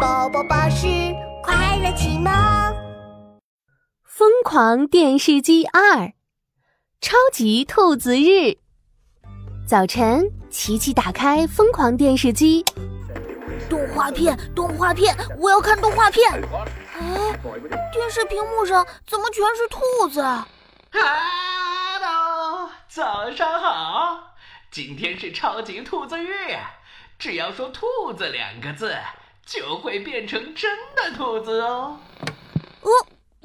宝宝巴士快乐启蒙，《疯狂电视机二》超级兔子日。早晨，琪琪打开疯狂电视机，动画片，动画片，我要看动画片。哎，电视屏幕上怎么全是兔子？Hello，早上好，今天是超级兔子日，只要说“兔子”两个字。就会变成真的兔子哦！哦，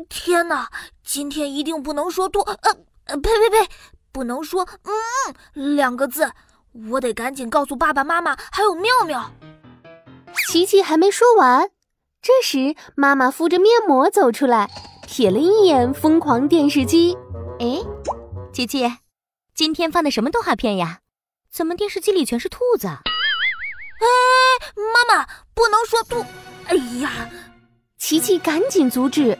天哪！今天一定不能说“兔”呃呃，呸呸呸，不能说“嗯”两个字。我得赶紧告诉爸爸妈妈还有妙妙。琪琪还没说完，这时妈妈敷着面膜走出来，瞥了一眼疯狂电视机。哎，琪琪，今天放的什么动画片呀？怎么电视机里全是兔子？哎，妈妈不能说兔！哎呀，琪琪赶紧阻止，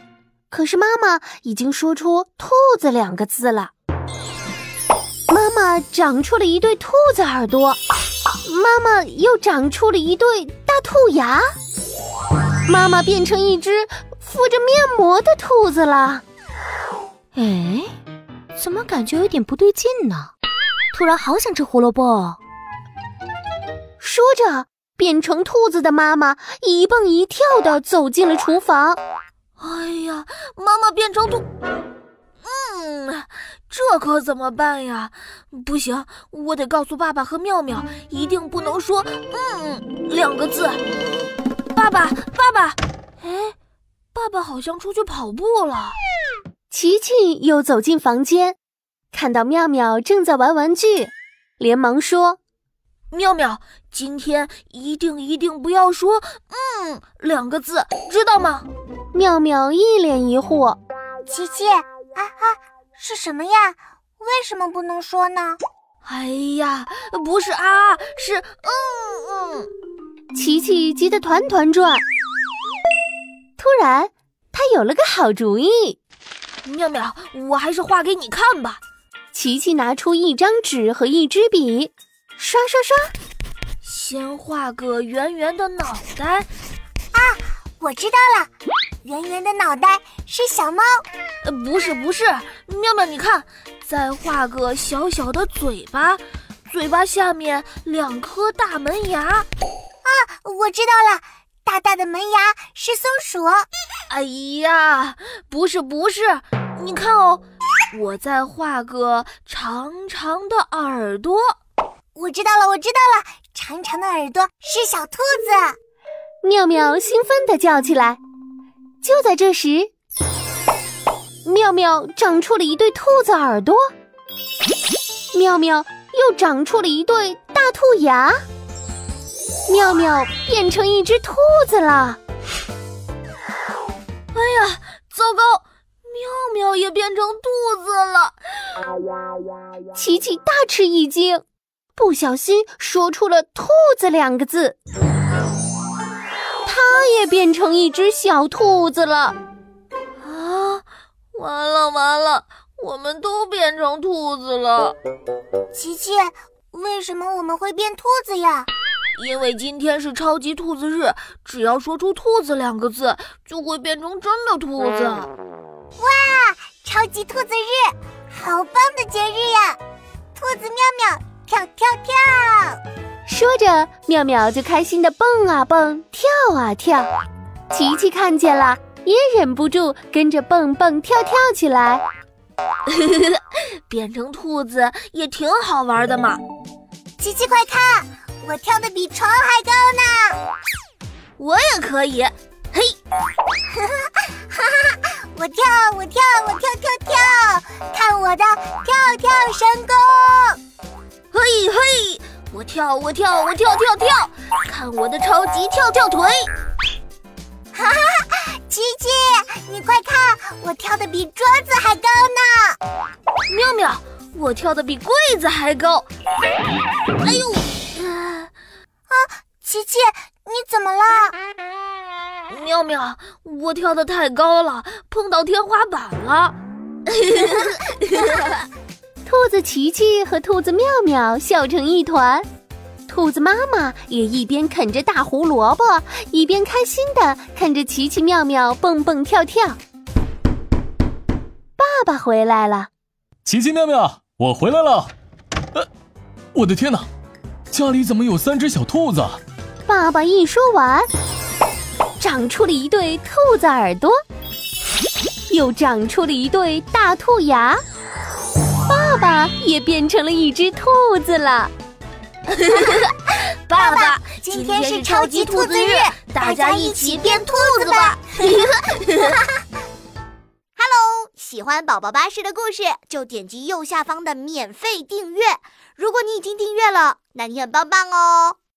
可是妈妈已经说出“兔子”两个字了。妈妈长出了一对兔子耳朵，妈妈又长出了一对大兔牙，妈妈变成一只敷着面膜的兔子了。哎，怎么感觉有点不对劲呢？突然好想吃胡萝卜。说着，变成兔子的妈妈一蹦一跳的走进了厨房。哎呀，妈妈变成兔……嗯，这可怎么办呀？不行，我得告诉爸爸和妙妙，一定不能说“嗯”两个字。爸爸，爸爸，哎，爸爸好像出去跑步了。琪琪又走进房间，看到妙妙正在玩玩具，连忙说。妙妙，今天一定一定不要说“嗯”两个字，知道吗？妙妙一脸疑惑。琪琪，啊啊，是什么呀？为什么不能说呢？哎呀，不是啊，是嗯嗯。琪琪急得团团转。突然，他有了个好主意。妙妙，我还是画给你看吧。琪琪拿出一张纸和一支笔。刷刷刷，先画个圆圆的脑袋。啊，我知道了，圆圆的脑袋是小猫。呃，不是不是，妙妙你看，再画个小小的嘴巴，嘴巴下面两颗大门牙。啊，我知道了，大大的门牙是松鼠。哎呀，不是不是，你看哦，我再画个长长的耳朵。我知道了，我知道了，长长的耳朵是小兔子。妙妙兴奋地叫起来。就在这时，妙妙长出了一对兔子耳朵，妙妙又长出了一对大兔牙，妙妙变成一只兔子了。哎呀，糟糕！妙妙也变成兔子了。琪琪大吃一惊。不小心说出了“兔子”两个字，他也变成一只小兔子了。啊，完了完了，我们都变成兔子了。琪琪，为什么我们会变兔子呀？因为今天是超级兔子日，只要说出“兔子”两个字，就会变成真的兔子。哇，超级兔子日，好棒的节日呀！兔子妙妙。跳跳跳！说着，妙妙就开心的蹦啊蹦，跳啊跳。琪琪看见了，也忍不住跟着蹦蹦跳跳起来。变成兔子也挺好玩的嘛！琪琪，快看，我跳的比床还高呢！我也可以，嘿！哈哈，我跳，我跳，我跳跳跳，看我的跳跳神功！跳我跳我跳跳跳，看我的超级跳跳腿！哈哈，琪琪，你快看，我跳的比桌子还高呢！妙妙，我跳的比柜子还高！哎呦，啊，琪琪，你怎么了？妙妙，我跳的太高了，碰到天花板了！兔子琪琪和兔子妙妙笑成一团，兔子妈妈也一边啃着大胡萝卜，一边开心的看着奇奇妙妙蹦蹦跳跳。爸爸回来了，奇奇妙妙，我回来了。呃，我的天哪，家里怎么有三只小兔子？爸爸一说完，长出了一对兔子耳朵，又长出了一对大兔牙。爸爸也变成了一只兔子了。爸爸，今天是超级兔子日，大家一起变兔子吧！Hello，喜欢宝宝巴士的故事，就点击右下方的免费订阅。如果你已经订阅了，那你很棒棒哦。